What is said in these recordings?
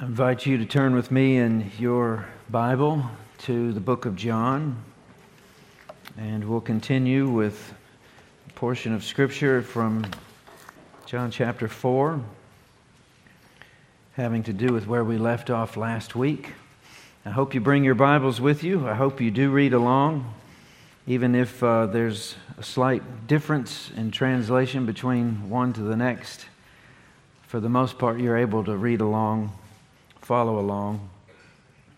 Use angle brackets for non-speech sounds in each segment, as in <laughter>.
I invite you to turn with me in your Bible to the book of John, and we'll continue with a portion of Scripture from John chapter 4, having to do with where we left off last week. I hope you bring your Bibles with you. I hope you do read along, even if uh, there's a slight difference in translation between one to the next. For the most part, you're able to read along follow along.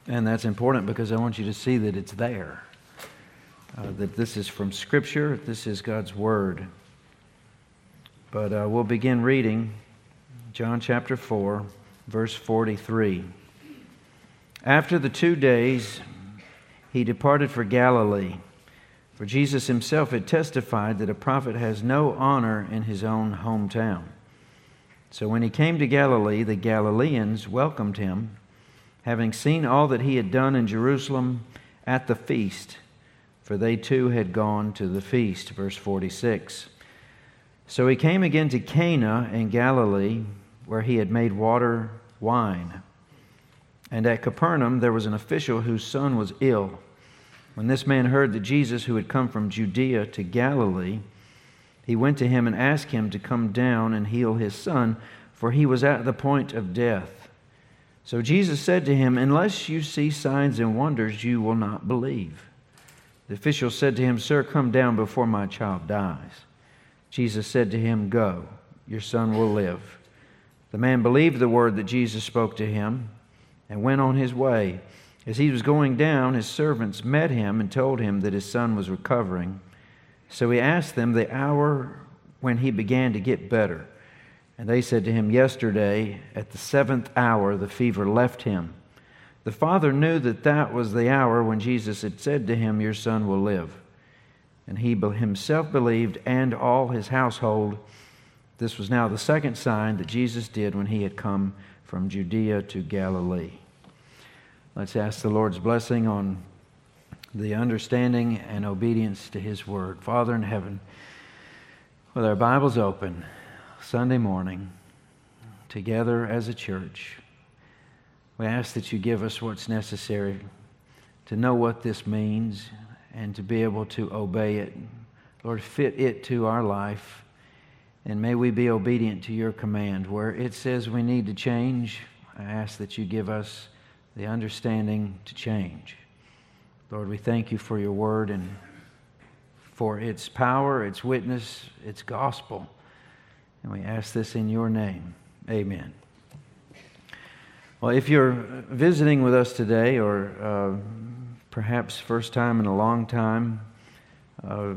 And that's important because I want you to see that it's there, uh, that this is from Scripture, this is God's Word. But uh, we'll begin reading John chapter 4, verse 43. After the two days, he departed for Galilee. For Jesus himself had testified that a prophet has no honor in his own hometown. So when he came to Galilee, the Galileans welcomed him, having seen all that he had done in Jerusalem at the feast, for they too had gone to the feast. Verse 46. So he came again to Cana in Galilee, where he had made water wine. And at Capernaum there was an official whose son was ill. When this man heard that Jesus, who had come from Judea to Galilee, he went to him and asked him to come down and heal his son, for he was at the point of death. So Jesus said to him, Unless you see signs and wonders, you will not believe. The official said to him, Sir, come down before my child dies. Jesus said to him, Go, your son will live. The man believed the word that Jesus spoke to him and went on his way. As he was going down, his servants met him and told him that his son was recovering. So he asked them the hour when he began to get better. And they said to him, Yesterday, at the seventh hour, the fever left him. The father knew that that was the hour when Jesus had said to him, Your son will live. And he himself believed, and all his household. This was now the second sign that Jesus did when he had come from Judea to Galilee. Let's ask the Lord's blessing on the understanding and obedience to His Word. Father in heaven, with our Bibles open, Sunday morning, together as a church, we ask that you give us what's necessary to know what this means and to be able to obey it. Lord, fit it to our life. And may we be obedient to your command. Where it says we need to change, I ask that you give us the understanding to change. Lord, we thank you for your word and for its power, its witness, its gospel. And we ask this in your name. Amen. Well, if you're visiting with us today, or uh, perhaps first time in a long time, uh,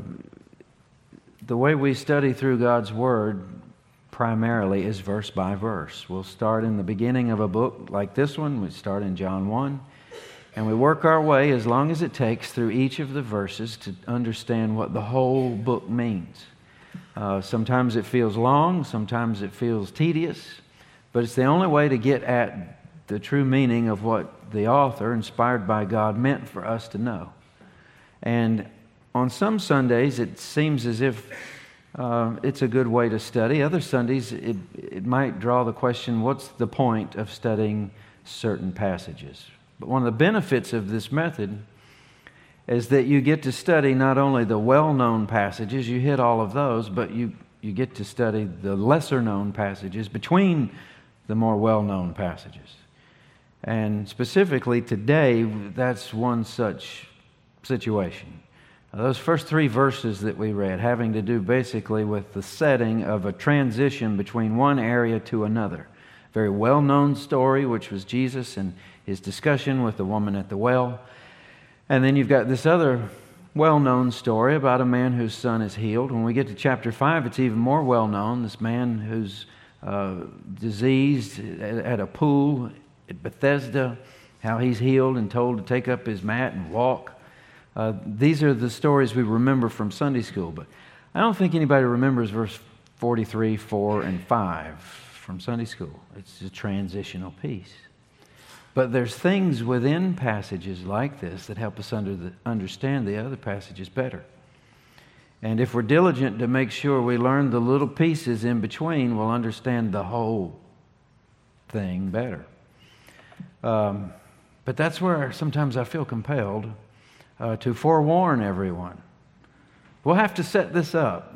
the way we study through God's Word primarily is verse by verse. We'll start in the beginning of a book like this one. We start in John 1 and we work our way as long as it takes through each of the verses to understand what the whole book means. Uh, sometimes it feels long, sometimes it feels tedious, but it's the only way to get at the true meaning of what the author, inspired by God, meant for us to know. And on some Sundays, it seems as if uh, it's a good way to study. Other Sundays, it, it might draw the question what's the point of studying certain passages? But one of the benefits of this method is that you get to study not only the well known passages, you hit all of those, but you, you get to study the lesser known passages between the more well known passages. And specifically today, that's one such situation. Now, those first three verses that we read, having to do basically with the setting of a transition between one area to another. Very well known story, which was Jesus and his discussion with the woman at the well. And then you've got this other well known story about a man whose son is healed. When we get to chapter 5, it's even more well known. This man who's uh, diseased at a pool at Bethesda, how he's healed and told to take up his mat and walk. Uh, these are the stories we remember from Sunday school, but I don't think anybody remembers verse 43, 4, and 5 from Sunday school. It's a transitional piece. But there's things within passages like this that help us under the, understand the other passages better. And if we're diligent to make sure we learn the little pieces in between, we'll understand the whole thing better. Um, but that's where sometimes I feel compelled uh, to forewarn everyone. We'll have to set this up.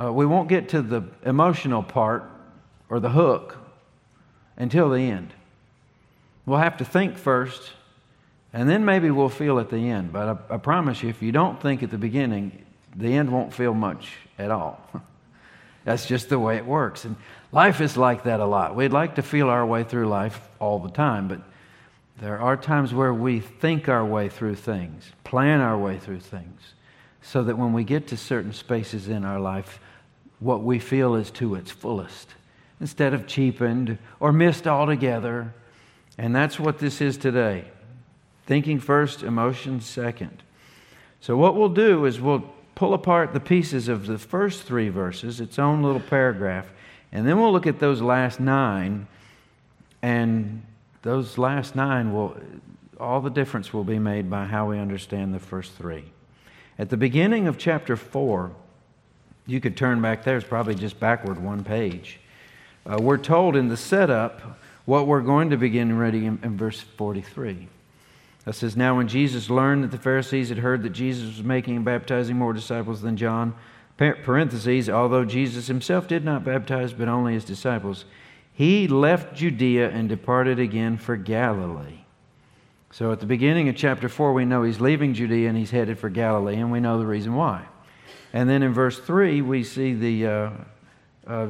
Uh, we won't get to the emotional part or the hook until the end. We'll have to think first, and then maybe we'll feel at the end. But I, I promise you, if you don't think at the beginning, the end won't feel much at all. <laughs> That's just the way it works. And life is like that a lot. We'd like to feel our way through life all the time, but there are times where we think our way through things, plan our way through things, so that when we get to certain spaces in our life, what we feel is to its fullest instead of cheapened or missed altogether. And that's what this is today. Thinking first, emotions second. So, what we'll do is we'll pull apart the pieces of the first three verses, its own little paragraph, and then we'll look at those last nine. And those last nine will, all the difference will be made by how we understand the first three. At the beginning of chapter 4, you could turn back there, it's probably just backward one page. Uh, we're told in the setup what we're going to begin reading in, in verse 43. It says, Now when Jesus learned that the Pharisees had heard that Jesus was making and baptizing more disciples than John, parentheses, although Jesus himself did not baptize, but only his disciples, he left Judea and departed again for Galilee. So at the beginning of chapter 4, we know he's leaving Judea and he's headed for Galilee, and we know the reason why. And then in verse 3, we see the, uh, uh,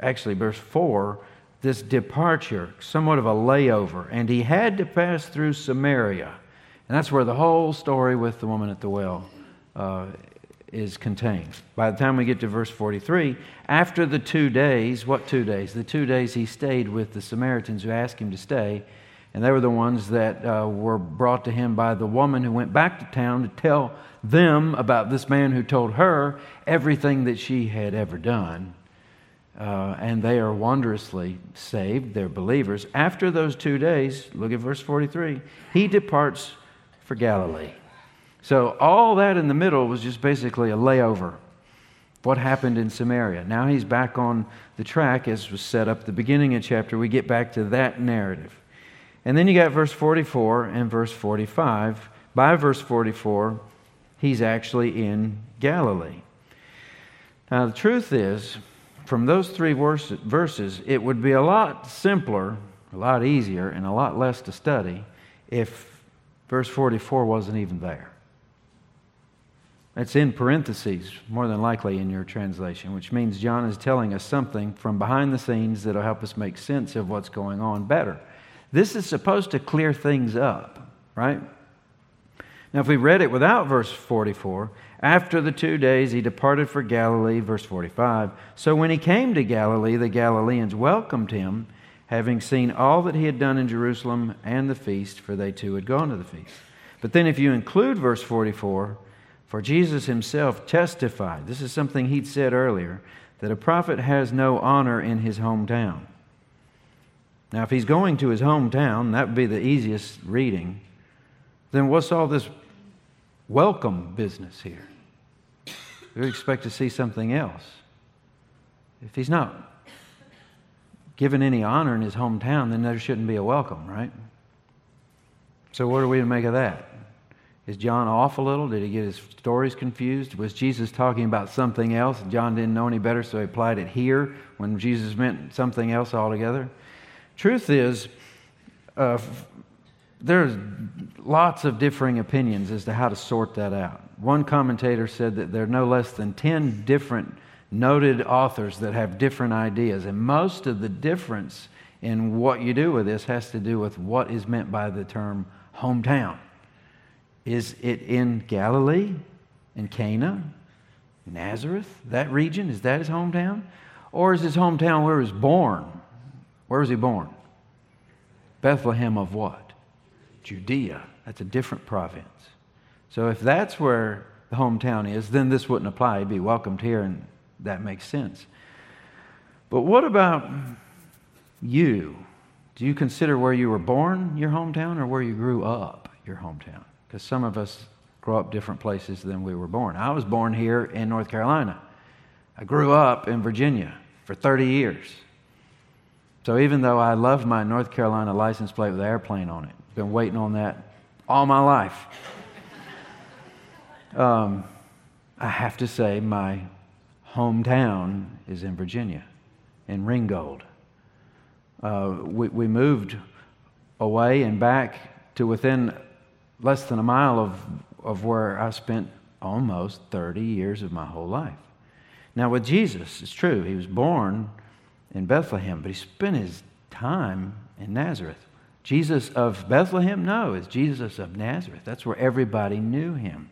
actually, verse 4, this departure, somewhat of a layover. And he had to pass through Samaria. And that's where the whole story with the woman at the well uh, is contained. By the time we get to verse 43, after the two days, what two days? The two days he stayed with the Samaritans who asked him to stay. And they were the ones that uh, were brought to him by the woman who went back to town to tell them about this man who told her everything that she had ever done. Uh, and they are wondrously saved. They're believers. After those two days, look at verse 43, he departs for Galilee. So all that in the middle was just basically a layover. What happened in Samaria? Now he's back on the track as was set up the beginning of chapter. We get back to that narrative. And then you got verse 44 and verse 45. By verse 44, he's actually in Galilee. Now, the truth is, from those three verses, it would be a lot simpler, a lot easier, and a lot less to study if verse 44 wasn't even there. It's in parentheses, more than likely in your translation, which means John is telling us something from behind the scenes that'll help us make sense of what's going on better. This is supposed to clear things up, right? Now, if we read it without verse 44, after the two days he departed for Galilee, verse 45. So when he came to Galilee, the Galileans welcomed him, having seen all that he had done in Jerusalem and the feast, for they too had gone to the feast. But then, if you include verse 44, for Jesus himself testified, this is something he'd said earlier, that a prophet has no honor in his hometown. Now, if he's going to his hometown, that would be the easiest reading then what's all this welcome business here? We expect to see something else. If he's not given any honor in his hometown, then there shouldn't be a welcome, right? So, what are we to make of that? Is John off a little? Did he get his stories confused? Was Jesus talking about something else? John didn't know any better, so he applied it here when Jesus meant something else altogether. Truth is, uh, there's lots of differing opinions as to how to sort that out. One commentator said that there are no less than 10 different noted authors that have different ideas, and most of the difference in what you do with this has to do with what is meant by the term hometown. Is it in Galilee, in Cana, Nazareth, that region? Is that his hometown? Or is his hometown where he was born? Where was he born? Bethlehem of what? Judea. That's a different province. So if that's where the hometown is, then this wouldn't apply. He'd be welcomed here, and that makes sense. But what about you? Do you consider where you were born your hometown or where you grew up your hometown? Because some of us grow up different places than we were born. I was born here in North Carolina. I grew up in Virginia for 30 years. So even though I love my North Carolina license plate with an airplane on it, been waiting on that all my life. Um, I have to say, my hometown is in Virginia, in Ringgold. Uh, we, we moved away and back to within less than a mile of, of where I spent almost 30 years of my whole life. Now, with Jesus, it's true, he was born in Bethlehem, but he spent his time in Nazareth. Jesus of Bethlehem? No, it's Jesus of Nazareth. That's where everybody knew him.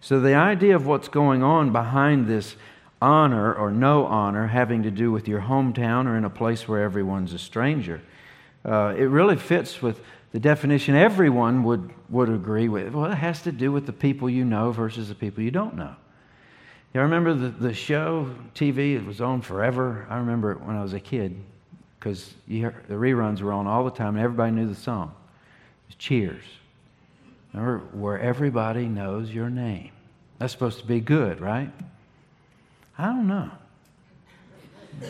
So the idea of what's going on behind this honor or no honor having to do with your hometown or in a place where everyone's a stranger, uh, it really fits with the definition everyone would, would agree with. Well, it has to do with the people you know versus the people you don't know. You remember the, the show, TV, it was on forever. I remember it when I was a kid because the reruns were on all the time and everybody knew the song. It was Cheers. Remember, where everybody knows your name. That's supposed to be good, right? I don't know.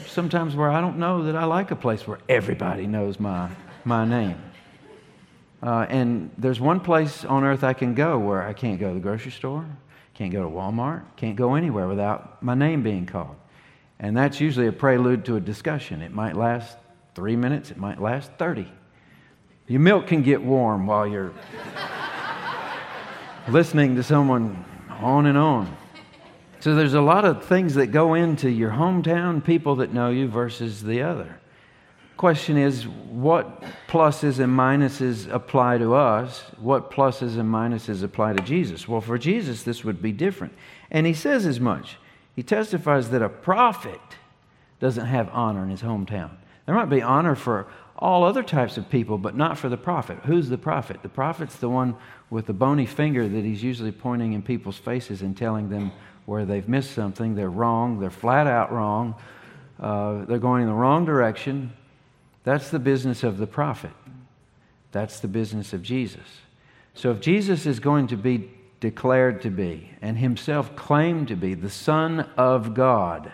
Sometimes where I don't know that I like a place where everybody knows my, my name. Uh, and there's one place on earth I can go where I can't go to the grocery store, can't go to Walmart, can't go anywhere without my name being called. And that's usually a prelude to a discussion. It might last three minutes, it might last 30. Your milk can get warm while you're listening to someone on and on. So there's a lot of things that go into your hometown people that know you versus the other. Question is, what pluses and minuses apply to us? What pluses and minuses apply to Jesus? Well, for Jesus, this would be different. And he says as much. He testifies that a prophet doesn't have honor in his hometown. There might be honor for all other types of people, but not for the prophet. Who's the prophet? The prophet's the one with the bony finger that he's usually pointing in people's faces and telling them where they've missed something. They're wrong. They're flat out wrong. Uh, they're going in the wrong direction. That's the business of the prophet. That's the business of Jesus. So if Jesus is going to be declared to be and himself claimed to be the Son of God,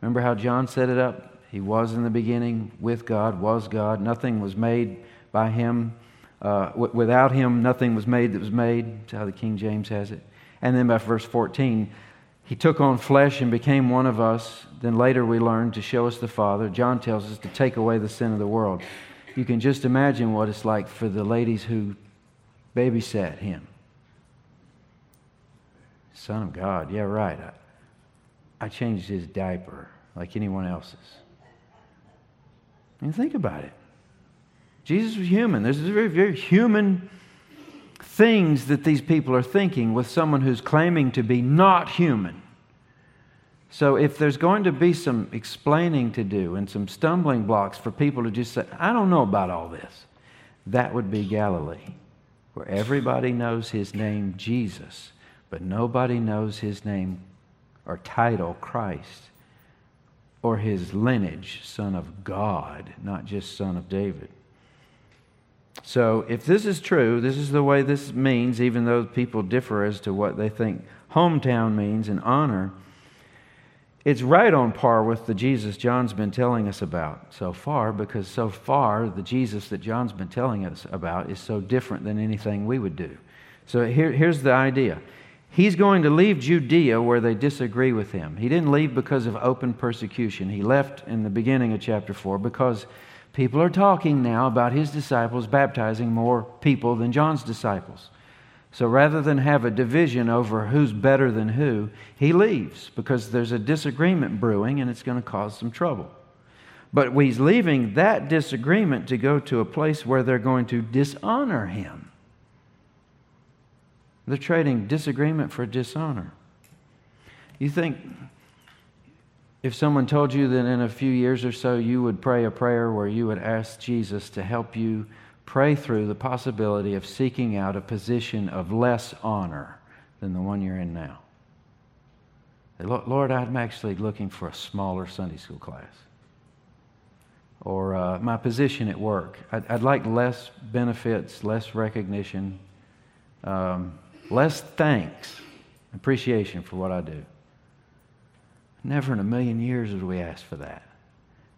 remember how John set it up? He was in the beginning with God, was God. Nothing was made by him. Uh, w- without him, nothing was made that was made. That's how the King James has it. And then by verse 14, he took on flesh and became one of us. Then later we learned to show us the Father. John tells us to take away the sin of the world. You can just imagine what it's like for the ladies who babysat him. Son of God, yeah, right. I, I changed his diaper like anyone else's. And think about it. Jesus was human. There's very, very human things that these people are thinking with someone who's claiming to be not human. So, if there's going to be some explaining to do and some stumbling blocks for people to just say, I don't know about all this, that would be Galilee, where everybody knows his name, Jesus, but nobody knows his name or title, Christ or his lineage, son of God, not just son of David. So, if this is true, this is the way this means, even though people differ as to what they think hometown means and honor, it's right on par with the Jesus John's been telling us about so far, because so far, the Jesus that John's been telling us about is so different than anything we would do. So, here, here's the idea He's going to leave Judea where they disagree with him. He didn't leave because of open persecution. He left in the beginning of chapter 4 because people are talking now about his disciples baptizing more people than John's disciples. So rather than have a division over who's better than who, he leaves because there's a disagreement brewing and it's going to cause some trouble. But he's leaving that disagreement to go to a place where they're going to dishonor him. They're trading disagreement for dishonor. You think if someone told you that in a few years or so you would pray a prayer where you would ask Jesus to help you pray through the possibility of seeking out a position of less honor than the one you're in now? Lord, I'm actually looking for a smaller Sunday school class. Or uh, my position at work. I'd, I'd, like less benefits, less recognition. Um, less thanks, appreciation for what I do. Never in a million years would we ask for that.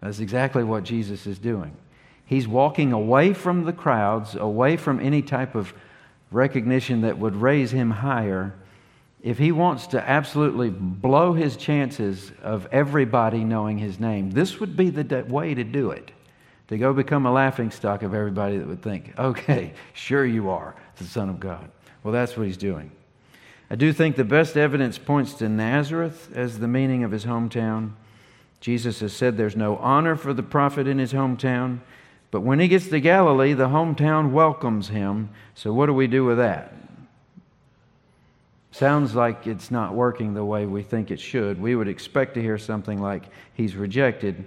That's exactly what Jesus is doing. He's walking away from the crowds, away from any type of recognition that would raise him higher. If he wants to absolutely blow his chances of everybody knowing his name, this would be the way to do it. To go become a laughing stock of everybody that would think, okay, sure you are the Son of God. Well, that's what he's doing. I do think the best evidence points to Nazareth as the meaning of his hometown. Jesus has said there's no honor for the prophet in his hometown. But when he gets to Galilee, the hometown welcomes him. So, what do we do with that? Sounds like it's not working the way we think it should. We would expect to hear something like, He's rejected.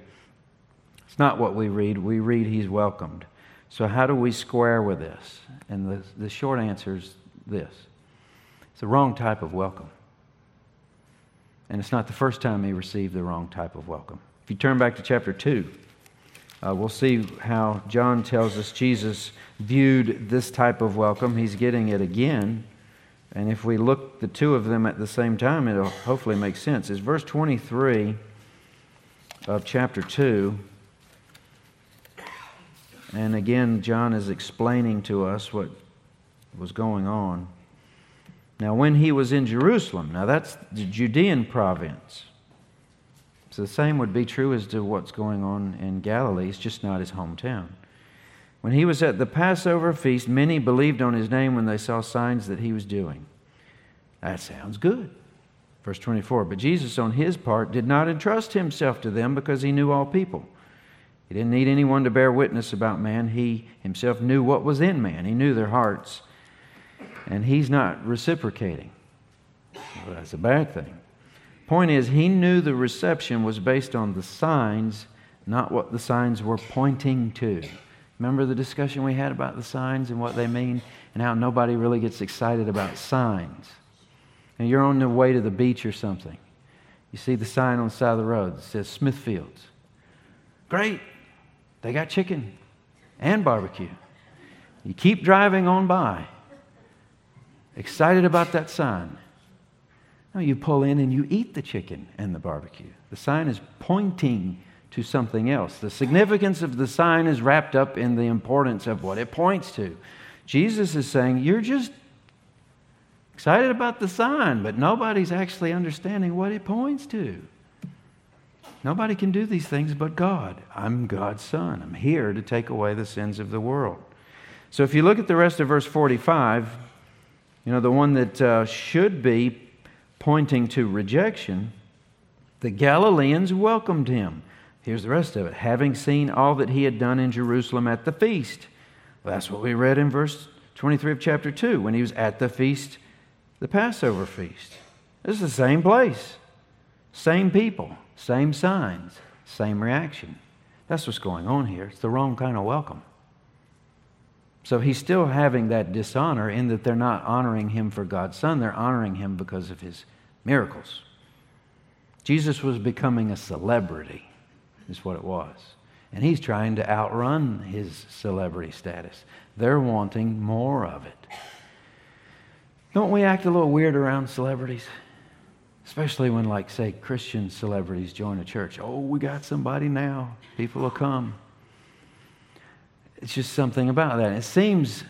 It's not what we read. We read, He's welcomed. So, how do we square with this? And the, the short answer is this it's the wrong type of welcome. And it's not the first time he received the wrong type of welcome. If you turn back to chapter 2, uh, we'll see how John tells us Jesus viewed this type of welcome. He's getting it again. And if we look the two of them at the same time, it'll hopefully make sense. It's verse 23 of chapter 2. And again, John is explaining to us what was going on. Now, when he was in Jerusalem, now that's the Judean province. So the same would be true as to what's going on in Galilee. It's just not his hometown. When he was at the Passover feast, many believed on his name when they saw signs that he was doing. That sounds good. Verse 24 But Jesus, on his part, did not entrust himself to them because he knew all people. He didn't need anyone to bear witness about man. He himself knew what was in man, he knew their hearts. And he's not reciprocating. Well, that's a bad thing. Point is, he knew the reception was based on the signs, not what the signs were pointing to. Remember the discussion we had about the signs and what they mean, and how nobody really gets excited about signs. And you're on the way to the beach or something. You see the sign on the side of the road that says Smithfields. Great, they got chicken and barbecue. You keep driving on by, excited about that sign. No, you pull in and you eat the chicken and the barbecue. The sign is pointing to something else. The significance of the sign is wrapped up in the importance of what it points to. Jesus is saying, You're just excited about the sign, but nobody's actually understanding what it points to. Nobody can do these things but God. I'm God's son. I'm here to take away the sins of the world. So if you look at the rest of verse 45, you know, the one that uh, should be pointing to rejection, the Galileans welcomed him. Here's the rest of it. Having seen all that he had done in Jerusalem at the feast. Well, that's what we read in verse 23 of chapter 2 when he was at the feast, the Passover feast. Is the same place, same people, same signs, same reaction. That's what's going on here. It's the wrong kind of welcome. So he's still having that dishonor in that they're not honoring him for God's Son, they're honoring him because of his miracles. Jesus was becoming a celebrity, is what it was. And he's trying to outrun his celebrity status. They're wanting more of it. Don't we act a little weird around celebrities? Especially when, like, say, Christian celebrities join a church. Oh, we got somebody now. People will come. It's just something about that. It seems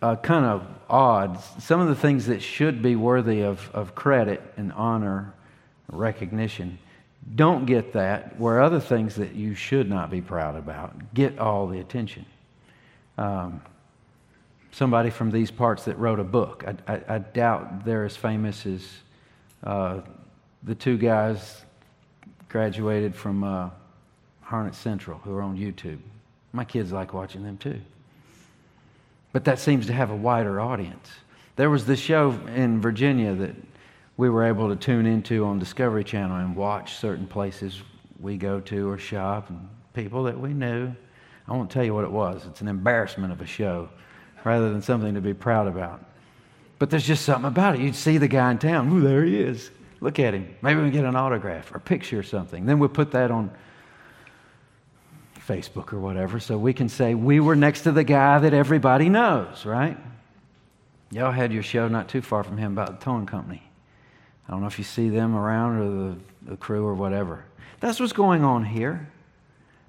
uh, kind of odd. Some of the things that should be worthy of, of credit and honor, recognition, don't get that, where other things that you should not be proud about get all the attention. Um, somebody from these parts that wrote a book, I, I, I doubt they're as famous as uh, the two guys graduated from uh, Harnett Central who are on YouTube. My kids like watching them too. But that seems to have a wider audience. There was this show in Virginia that we were able to tune into on Discovery Channel and watch certain places we go to or shop and people that we knew. I won't tell you what it was. It's an embarrassment of a show rather than something to be proud about. But there's just something about it. You'd see the guy in town. Ooh, there he is. Look at him. Maybe we can get an autograph or a picture or something. Then we'll put that on Facebook or whatever, so we can say we were next to the guy that everybody knows, right? Y'all had your show not too far from him about the towing company. I don't know if you see them around or the, the crew or whatever. That's what's going on here.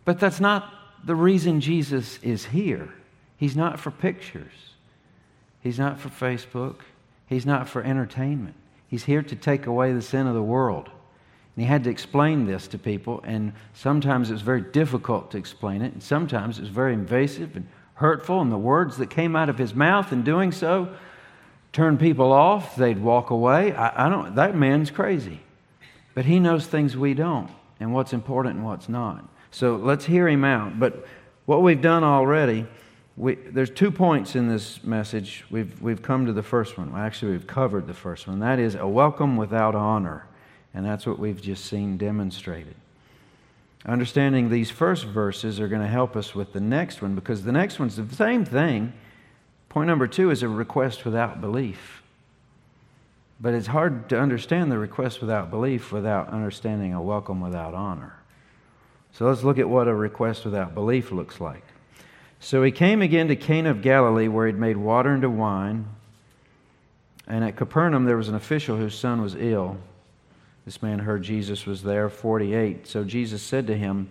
But that's not the reason Jesus is here. He's not for pictures, He's not for Facebook, He's not for entertainment. He's here to take away the sin of the world. And he had to explain this to people, and sometimes it was very difficult to explain it, and sometimes it was very invasive and hurtful, and the words that came out of his mouth in doing so turned people off. They'd walk away. I, I don't, that man's crazy. But he knows things we don't, and what's important and what's not. So let's hear him out. But what we've done already, we, there's two points in this message. We've, we've come to the first one. Actually, we've covered the first one. That is a welcome without honor. And that's what we've just seen demonstrated. Understanding these first verses are going to help us with the next one because the next one's the same thing. Point number two is a request without belief. But it's hard to understand the request without belief without understanding a welcome without honor. So let's look at what a request without belief looks like. So he came again to Cana of Galilee, where he'd made water into wine. And at Capernaum, there was an official whose son was ill. This man heard Jesus was there, 48. So Jesus said to him,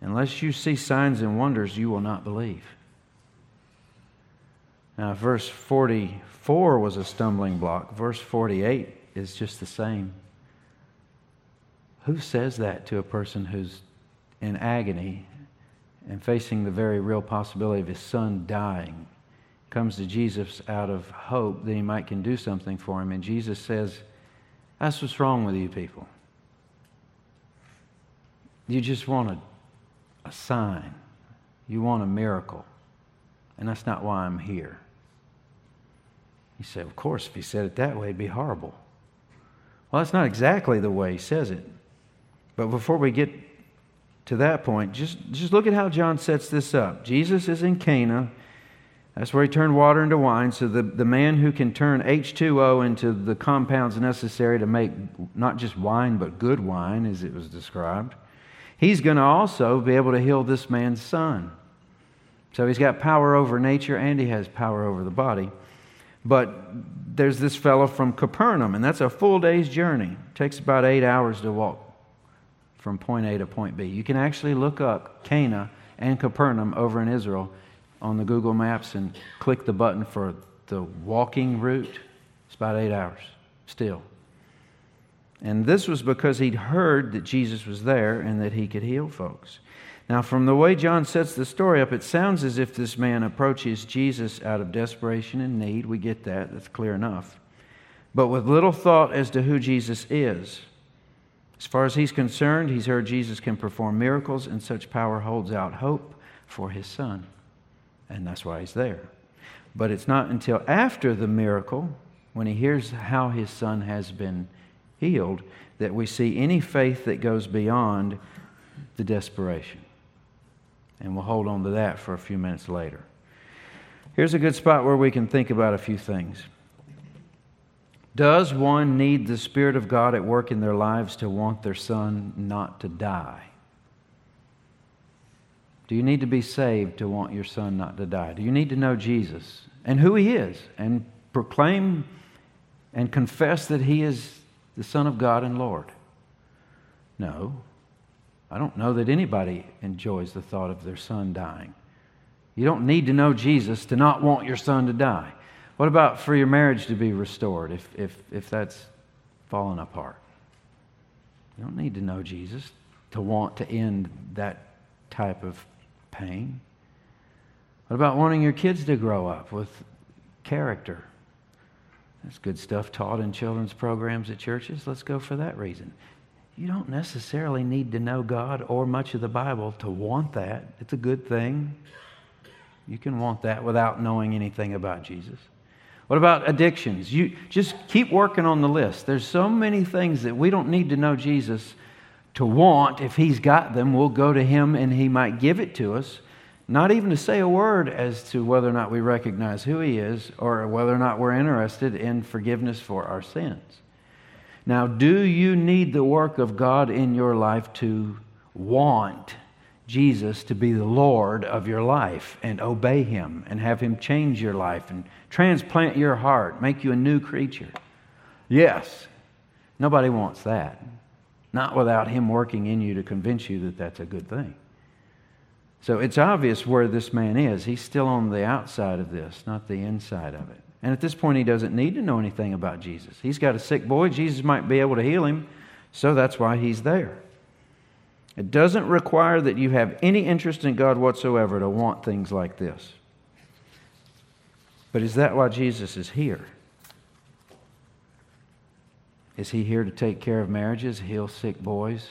Unless you see signs and wonders, you will not believe. Now, verse 44 was a stumbling block. Verse 48 is just the same. Who says that to a person who's in agony and facing the very real possibility of his son dying? Comes to Jesus out of hope that he might can do something for him. And Jesus says, That's what's wrong with you people. You just want a, a sign, you want a miracle. And that's not why I'm here. He said, Of course, if he said it that way, it'd be horrible. Well, that's not exactly the way he says it. But before we get to that point, just, just look at how John sets this up. Jesus is in Cana. That's where he turned water into wine. So the, the man who can turn H2O into the compounds necessary to make not just wine, but good wine, as it was described, he's going to also be able to heal this man's son. So he's got power over nature and he has power over the body. But there's this fellow from Capernaum, and that's a full day's journey. It takes about eight hours to walk from point A to point B. You can actually look up Cana and Capernaum over in Israel on the Google Maps and click the button for the walking route. It's about eight hours still. And this was because he'd heard that Jesus was there and that he could heal folks. Now, from the way John sets the story up, it sounds as if this man approaches Jesus out of desperation and need. We get that, that's clear enough. But with little thought as to who Jesus is. As far as he's concerned, he's heard Jesus can perform miracles, and such power holds out hope for his son. And that's why he's there. But it's not until after the miracle, when he hears how his son has been healed, that we see any faith that goes beyond the desperation. And we'll hold on to that for a few minutes later. Here's a good spot where we can think about a few things. Does one need the Spirit of God at work in their lives to want their son not to die? Do you need to be saved to want your son not to die? Do you need to know Jesus and who he is and proclaim and confess that he is the Son of God and Lord? No. I don't know that anybody enjoys the thought of their son dying. You don't need to know Jesus to not want your son to die. What about for your marriage to be restored if, if, if that's fallen apart? You don't need to know Jesus to want to end that type of pain. What about wanting your kids to grow up with character? That's good stuff taught in children's programs at churches. Let's go for that reason. You don't necessarily need to know God or much of the Bible to want that. It's a good thing. You can want that without knowing anything about Jesus. What about addictions? You just keep working on the list. There's so many things that we don't need to know Jesus to want. If he's got them, we'll go to him and he might give it to us. Not even to say a word as to whether or not we recognize who he is or whether or not we're interested in forgiveness for our sins. Now, do you need the work of God in your life to want Jesus to be the Lord of your life and obey Him and have Him change your life and transplant your heart, make you a new creature? Yes. Nobody wants that. Not without Him working in you to convince you that that's a good thing. So it's obvious where this man is. He's still on the outside of this, not the inside of it. And at this point, he doesn't need to know anything about Jesus. He's got a sick boy. Jesus might be able to heal him, so that's why he's there. It doesn't require that you have any interest in God whatsoever to want things like this. But is that why Jesus is here? Is he here to take care of marriages, heal sick boys,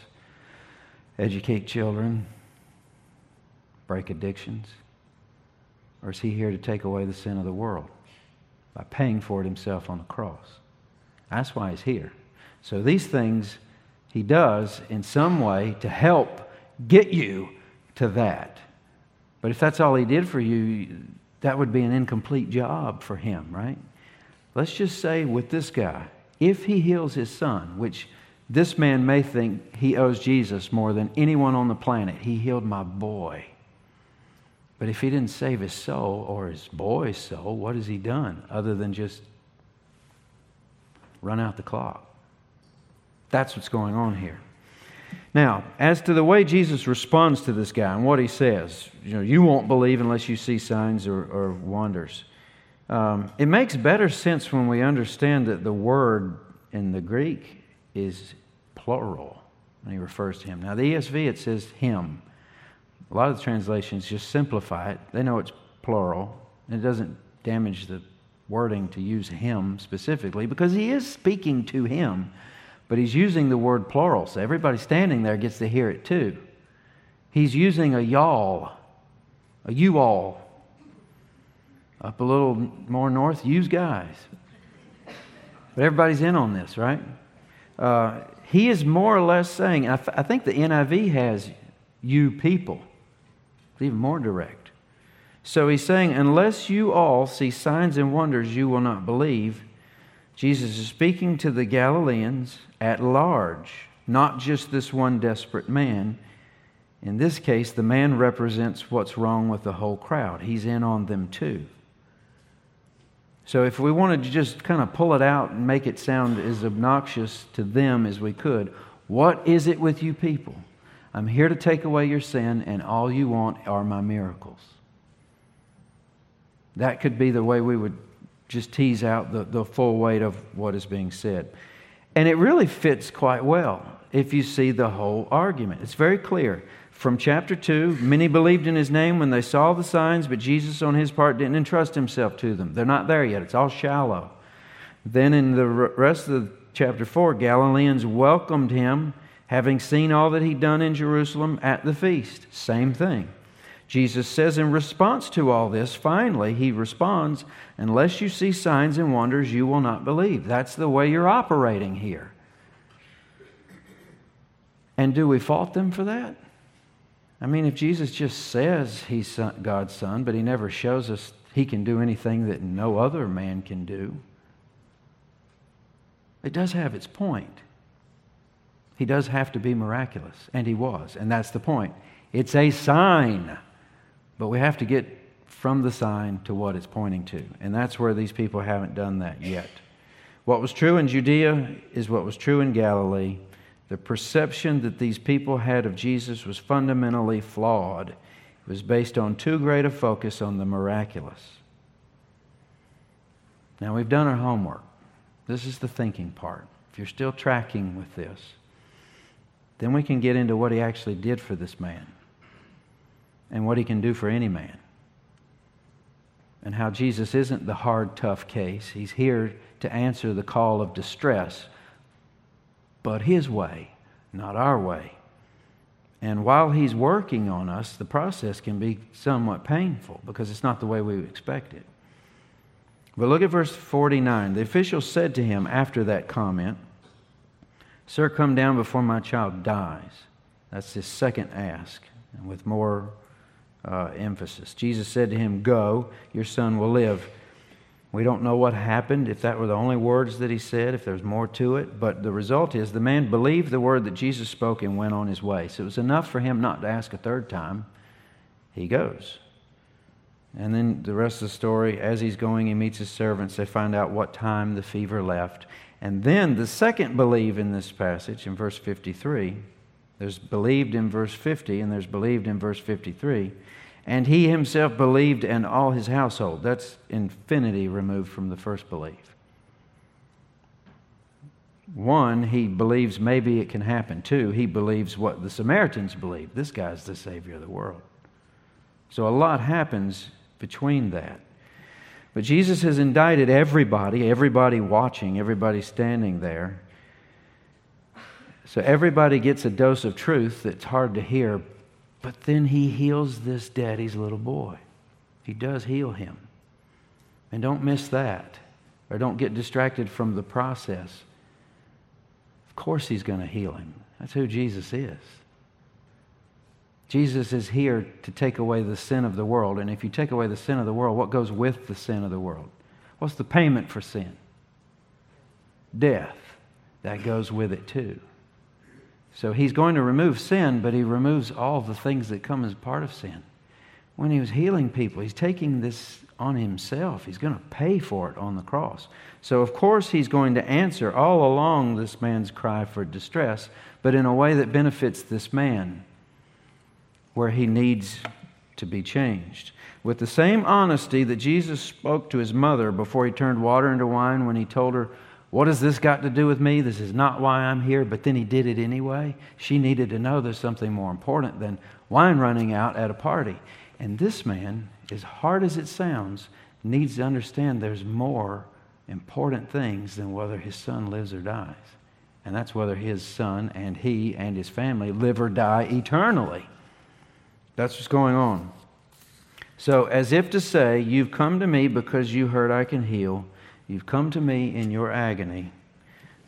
educate children, break addictions? Or is he here to take away the sin of the world by paying for it himself on the cross? That's why he's here. So these things he does in some way to help get you to that. But if that's all he did for you, that would be an incomplete job for him, right? Let's just say with this guy, if he heals his son, which this man may think he owes Jesus more than anyone on the planet, he healed my boy. But if he didn't save his soul or his boy's soul, what has he done other than just run out the clock? That's what's going on here. Now, as to the way Jesus responds to this guy and what he says, you know, you won't believe unless you see signs or, or wonders. Um, it makes better sense when we understand that the word in the Greek is plural when he refers to him. Now, the ESV, it says him. A lot of the translations just simplify it. They know it's plural, and it doesn't damage the wording to use him specifically because he is speaking to him, but he's using the word plural, so everybody standing there gets to hear it too. He's using a y'all, a you all up a little more north, use guys. But everybody's in on this, right? Uh, he is more or less saying, I, I think the NIV has you people. It's even more direct. So he's saying, unless you all see signs and wonders, you will not believe. Jesus is speaking to the Galileans at large, not just this one desperate man. In this case, the man represents what's wrong with the whole crowd. He's in on them too. So if we wanted to just kind of pull it out and make it sound as obnoxious to them as we could, what is it with you people? I'm here to take away your sin, and all you want are my miracles. That could be the way we would just tease out the, the full weight of what is being said. And it really fits quite well if you see the whole argument. It's very clear. From chapter 2, many believed in his name when they saw the signs, but Jesus, on his part, didn't entrust himself to them. They're not there yet, it's all shallow. Then in the rest of chapter 4, Galileans welcomed him, having seen all that he'd done in Jerusalem at the feast. Same thing. Jesus says in response to all this, finally, he responds, Unless you see signs and wonders, you will not believe. That's the way you're operating here. And do we fault them for that? I mean, if Jesus just says he's God's son, but he never shows us he can do anything that no other man can do, it does have its point. He does have to be miraculous, and he was, and that's the point. It's a sign, but we have to get from the sign to what it's pointing to, and that's where these people haven't done that yet. What was true in Judea is what was true in Galilee, the perception that these people had of Jesus was fundamentally flawed. It was based on too great a focus on the miraculous. Now, we've done our homework. This is the thinking part. If you're still tracking with this, then we can get into what he actually did for this man and what he can do for any man. And how Jesus isn't the hard, tough case. He's here to answer the call of distress but His way, not our way. And while He's working on us, the process can be somewhat painful because it's not the way we expect it. But look at verse 49. The official said to him after that comment, Sir, come down before my child dies. That's his second ask, and with more uh, emphasis. Jesus said to him, Go, your son will live. We don't know what happened, if that were the only words that he said, if there's more to it, but the result is the man believed the word that Jesus spoke and went on his way. So it was enough for him not to ask a third time. He goes. And then the rest of the story, as he's going, he meets his servants. They find out what time the fever left. And then the second believe in this passage, in verse 53, There's believed in verse 50 and there's believed in verse 53. And he himself believed and all his household. That's infinity removed from the first belief. One, he believes maybe it can happen. Two, he believes what the Samaritans believe. This guy's the Savior of the world. So a lot happens between that. But Jesus has indicted everybody, everybody watching, everybody standing there. So everybody gets a dose of truth that's hard to hear, but then he heals this daddy's little boy. He does heal him. And don't miss that, or don't get distracted from the process. Of course, he's going to heal him. That's who Jesus is. Jesus is here to take away the sin of the world. And if you take away the sin of the world, what goes with the sin of the world? What's the payment for sin? Death. That goes with it too. So he's going to remove sin, but he removes all the things that come as part of sin. When he was healing people, he's taking this on himself. He's going to pay for it on the cross. So, of course, he's going to answer all along this man's cry for distress, but in a way that benefits this man where he needs to be changed. With the same honesty that Jesus spoke to his mother before he turned water into wine when he told her, What has this got to do with me? This is not why I'm here, but then he did it anyway. She needed to know there's something more important than wine running out at a party. And this man, as hard as it sounds, needs to understand there's more important things than whether his son lives or dies. And that's whether his son and he and his family live or die eternally. That's what's going on. So, as if to say, You've come to me because you heard I can heal. You've come to me in your agony,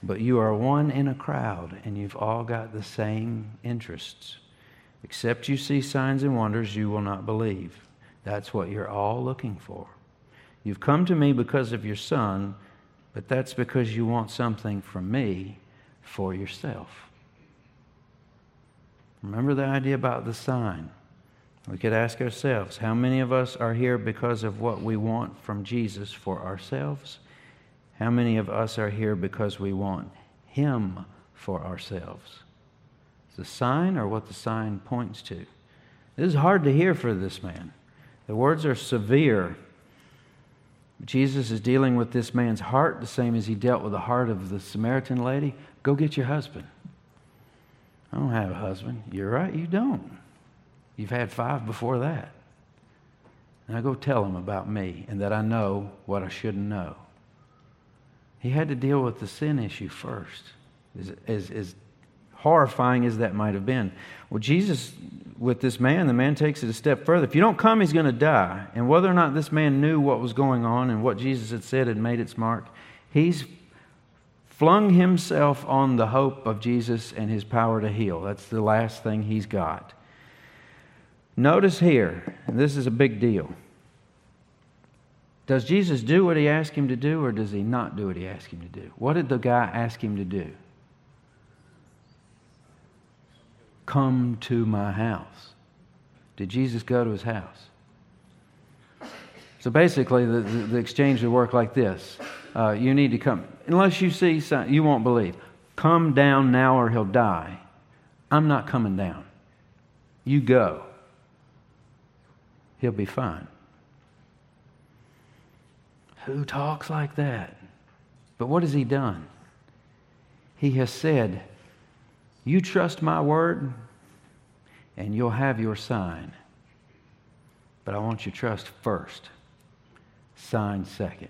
but you are one in a crowd and you've all got the same interests. Except you see signs and wonders, you will not believe. That's what you're all looking for. You've come to me because of your son, but that's because you want something from me for yourself. Remember the idea about the sign. We could ask ourselves how many of us are here because of what we want from Jesus for ourselves? How many of us are here because we want Him for ourselves? The sign or what the sign points to? This is hard to hear for this man. The words are severe. Jesus is dealing with this man's heart the same as he dealt with the heart of the Samaritan lady. Go get your husband. I don't have a husband. You're right, you don't. You've had five before that. Now go tell him about me and that I know what I shouldn't know. He had to deal with the sin issue first, as, as, as horrifying as that might have been. Well, Jesus, with this man, the man takes it a step further. If you don't come, he's going to die. And whether or not this man knew what was going on and what Jesus had said had made its mark, he's flung himself on the hope of Jesus and his power to heal. That's the last thing he's got. Notice here, this is a big deal. Does Jesus do what he asked him to do, or does he not do what he asked him to do? What did the guy ask him to do? Come to my house. Did Jesus go to his house? So basically, the, the, exchange would work like this uh, You need to come, unless you see something, you won't believe. Come down now, or he'll die. I'm not coming down. You go he'll be fine. Who talks like that? But what has he done? He has said, You trust my word, and you'll have your sign. But I want you to trust first, sign second.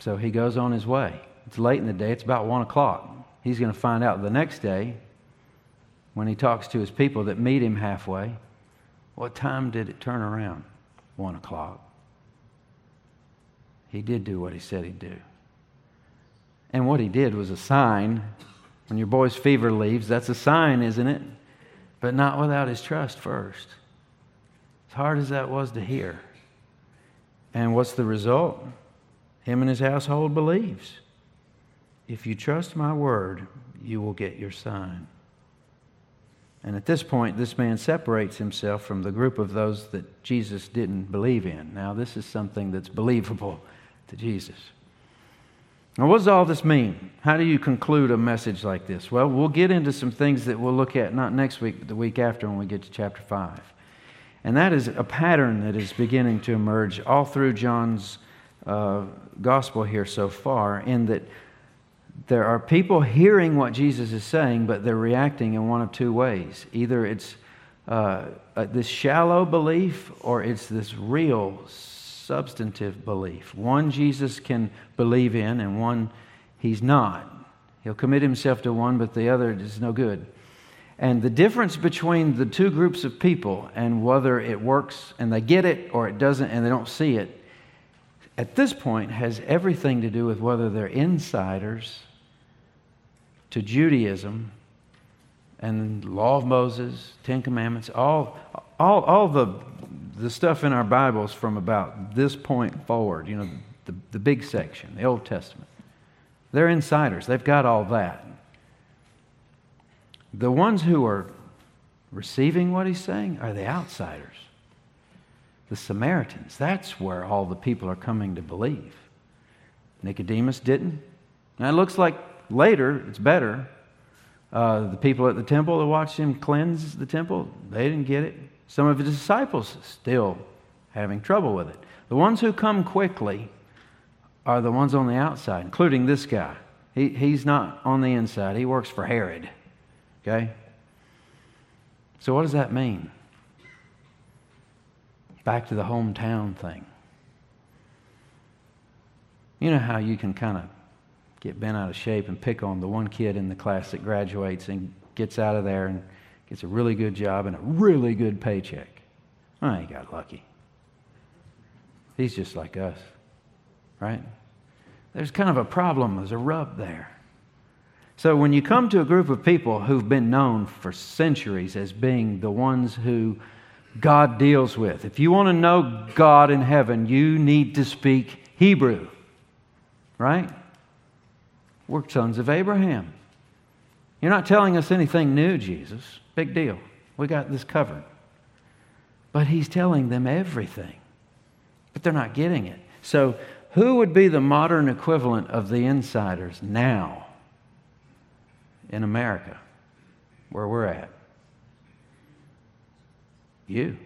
So he goes on his way. It's late in the day, it's about one o'clock. He's going to find out the next day when he talks to his people that meet him halfway what time did it turn around? One o'clock. He did do what he said he'd do. And what he did was a sign. When your boy's fever leaves, that's a sign, isn't it? But not without his trust first. As hard as that was to hear. And what's the result? Him and his household believes. If you trust my word, you will get your sign. And at this point, this man separates himself from the group of those that Jesus didn't believe in. Now, this is something that's believable to Jesus. Now, what does all this mean? How do you conclude a message like this? Well, we'll get into some things that we'll look at not next week, but the week after when we get to chapter 5. And that is a pattern that is beginning to emerge all through John's uh, gospel here so far, in that there are people hearing what Jesus is saying, but they're reacting in one of two ways. Either it's uh, this shallow belief or it's this real, substantive belief. One Jesus can believe in, and one he's not. He'll commit himself to one, but the other is no good. And the difference between the two groups of people and whether it works and they get it or it doesn't and they don't see it at this point has everything to do with whether they're insiders to Judaism and law of Moses, Ten Commandments, all, all, all the, the stuff in our Bibles from about this point forward, you know, the, the big section, the Old Testament. They're insiders. They've got all that. The ones who are receiving what he's saying are the outsiders the Samaritans. That's where all the people are coming to believe. Nicodemus didn't. Now it looks like later it's better. Uh, the people at the temple that watched him cleanse the temple, they didn't get it. Some of his disciples still having trouble with it. The ones who come quickly are the ones on the outside, including this guy. He, he's not on the inside, he works for Herod. Okay? So, what does that mean? Back to the hometown thing. You know how you can kind of get bent out of shape and pick on the one kid in the class that graduates and gets out of there and gets a really good job and a really good paycheck. I ain't got lucky. He's just like us, right? There's kind of a problem, there's a rub there. So when you come to a group of people who've been known for centuries as being the ones who God deals with. If you want to know God in heaven, you need to speak Hebrew, right? We're sons of Abraham. You're not telling us anything new, Jesus. Big deal. We got this covered. But he's telling them everything. But they're not getting it. So, who would be the modern equivalent of the insiders now in America, where we're at? You.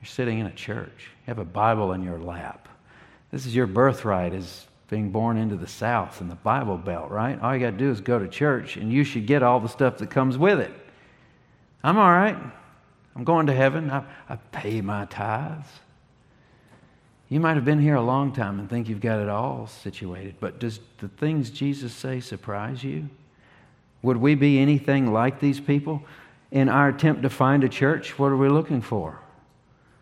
You're sitting in a church. You have a Bible in your lap. This is your birthright as being born into the South and the Bible Belt, right? All you got to do is go to church, and you should get all the stuff that comes with it. I'm all right. I'm going to heaven. I, I pay my tithes. You might have been here a long time and think you've got it all situated, but does the things Jesus say surprise you? Would we be anything like these people? in our attempt to find a church, what are we looking for?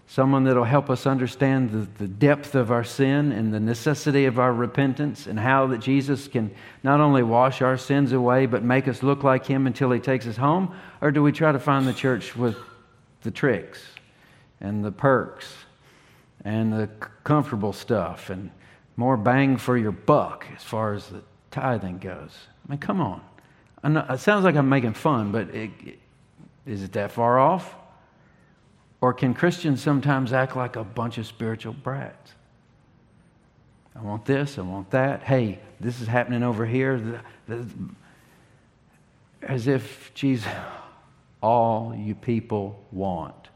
Someone that'll help us understand the, the depth of our sin and the necessity of our repentance and how that Jesus can not only wash our sins away but make us look like Him until He takes us home? Or do we try to find the church with the tricks and the perks and the comfortable stuff and more bang for your buck as far as the tithing goes? I mean, come on. Not, it sounds like I'm making fun, but it, is it that far off? Or can Christians sometimes act like a bunch of spiritual brats? I want this, I want that. Hey, this is happening over here. As if, Jesus, all you people want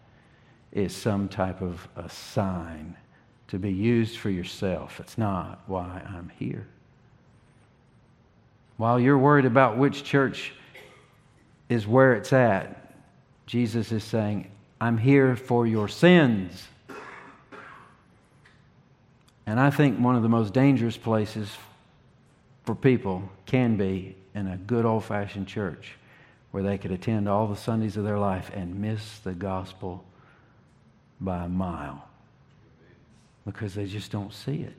is some type of a sign to be used for yourself. It's not why I'm here. While you're worried about which church is where it's at, Jesus is saying, I'm here for your sins. And I think one of the most dangerous places for people can be in a good old fashioned church where they could attend all the Sundays of their life and miss the gospel by a mile because they just don't see it.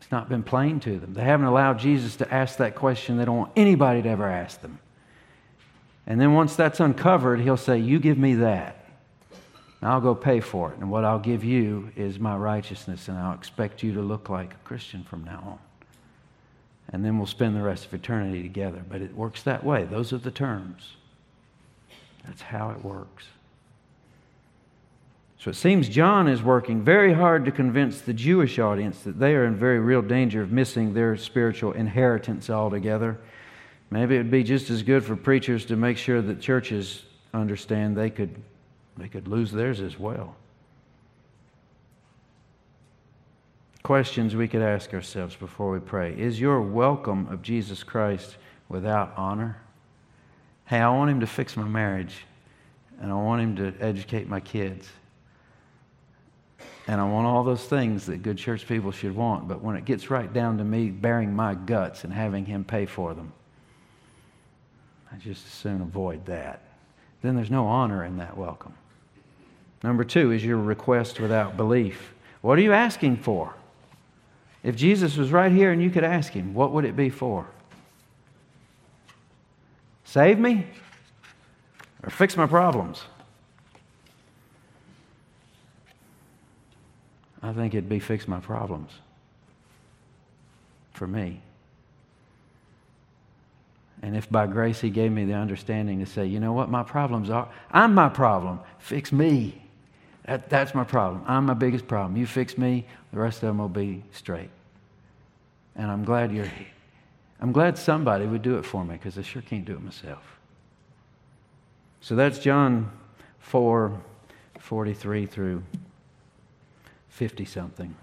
It's not been plain to them. They haven't allowed Jesus to ask that question they don't want anybody to ever ask them. And then once that's uncovered, he'll say, You give me that. I'll go pay for it. And what I'll give you is my righteousness, and I'll expect you to look like a Christian from now on. And then we'll spend the rest of eternity together. But it works that way. Those are the terms. That's how it works. So it seems John is working very hard to convince the Jewish audience that they are in very real danger of missing their spiritual inheritance altogether. Maybe it would be just as good for preachers to make sure that churches understand they could, they could lose theirs as well. Questions we could ask ourselves before we pray Is your welcome of Jesus Christ without honor? Hey, I want him to fix my marriage, and I want him to educate my kids. And I want all those things that good church people should want. But when it gets right down to me bearing my guts and having him pay for them, I just as soon avoid that. Then there's no honor in that welcome. Number two is your request without belief. What are you asking for? If Jesus was right here and you could ask him, what would it be for? Save me? Or fix my problems? I think it'd be fix my problems for me. And if by grace He gave me the understanding to say, you know what, my problems are, I'm my problem, fix me. That, that's my problem. I'm my biggest problem. You fix me, the rest of them will be straight. And I'm glad you're here. I'm glad somebody would do it for me because I sure can't do it myself. So that's John 4 43 through 50 something.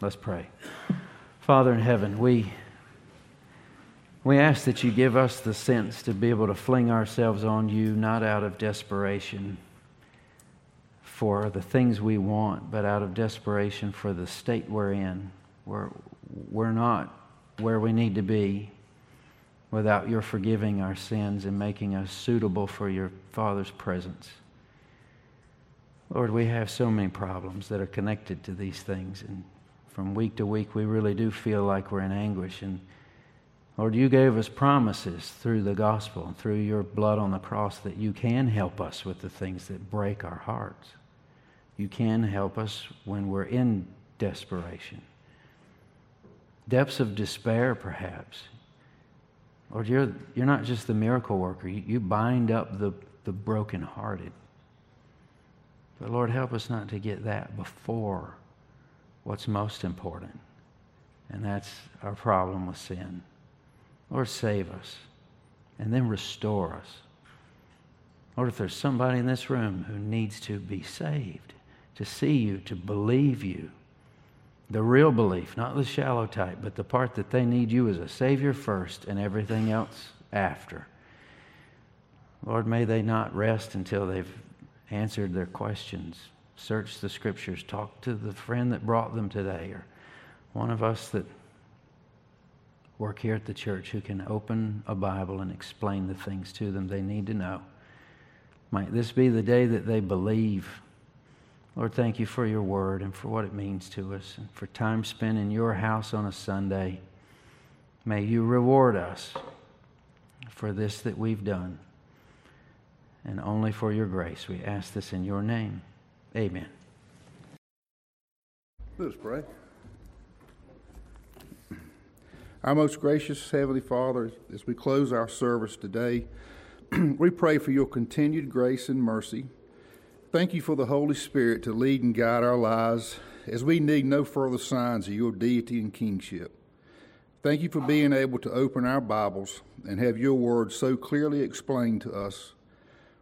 Let's pray. Father in heaven, we, we ask that you give us the sense to be able to fling ourselves on you, not out of desperation for the things we want, but out of desperation for the state we're in. We're, we're not where we need to be without your forgiving our sins and making us suitable for your Father's presence. Lord, we have so many problems that are connected to these things. And from week to week, we really do feel like we're in anguish. And Lord, you gave us promises through the gospel and through your blood on the cross that you can help us with the things that break our hearts. You can help us when we're in desperation, depths of despair, perhaps. Lord, you're, you're not just the miracle worker, you, you bind up the, the brokenhearted. But Lord, help us not to get that before what's most important. And that's our problem with sin. Lord, save us and then restore us. Lord, if there's somebody in this room who needs to be saved, to see you, to believe you, the real belief, not the shallow type, but the part that they need you as a Savior first and everything else after. Lord, may they not rest until they've answered their questions, searched the scriptures, talked to the friend that brought them today, or one of us that work here at the church who can open a Bible and explain the things to them they need to know. Might this be the day that they believe. Lord, thank you for your word and for what it means to us and for time spent in your house on a Sunday. May you reward us for this that we've done and only for your grace. We ask this in your name. Amen. Let us pray. Our most gracious Heavenly Father, as we close our service today, <clears throat> we pray for your continued grace and mercy. Thank you for the Holy Spirit to lead and guide our lives as we need no further signs of your deity and kingship. Thank you for being able to open our Bibles and have your word so clearly explained to us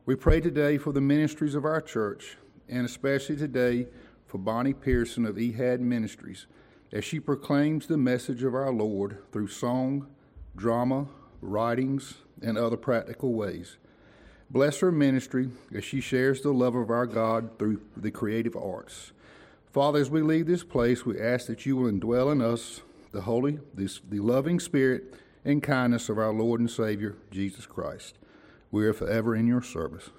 we pray today for the ministries of our church, and especially today for Bonnie Pearson of Ehad Ministries, as she proclaims the message of our Lord through song, drama, writings, and other practical ways. Bless her ministry as she shares the love of our God through the creative arts. Father, as we leave this place, we ask that you will indwell in us the holy, this, the loving spirit and kindness of our Lord and Savior, Jesus Christ. We are forever in your service.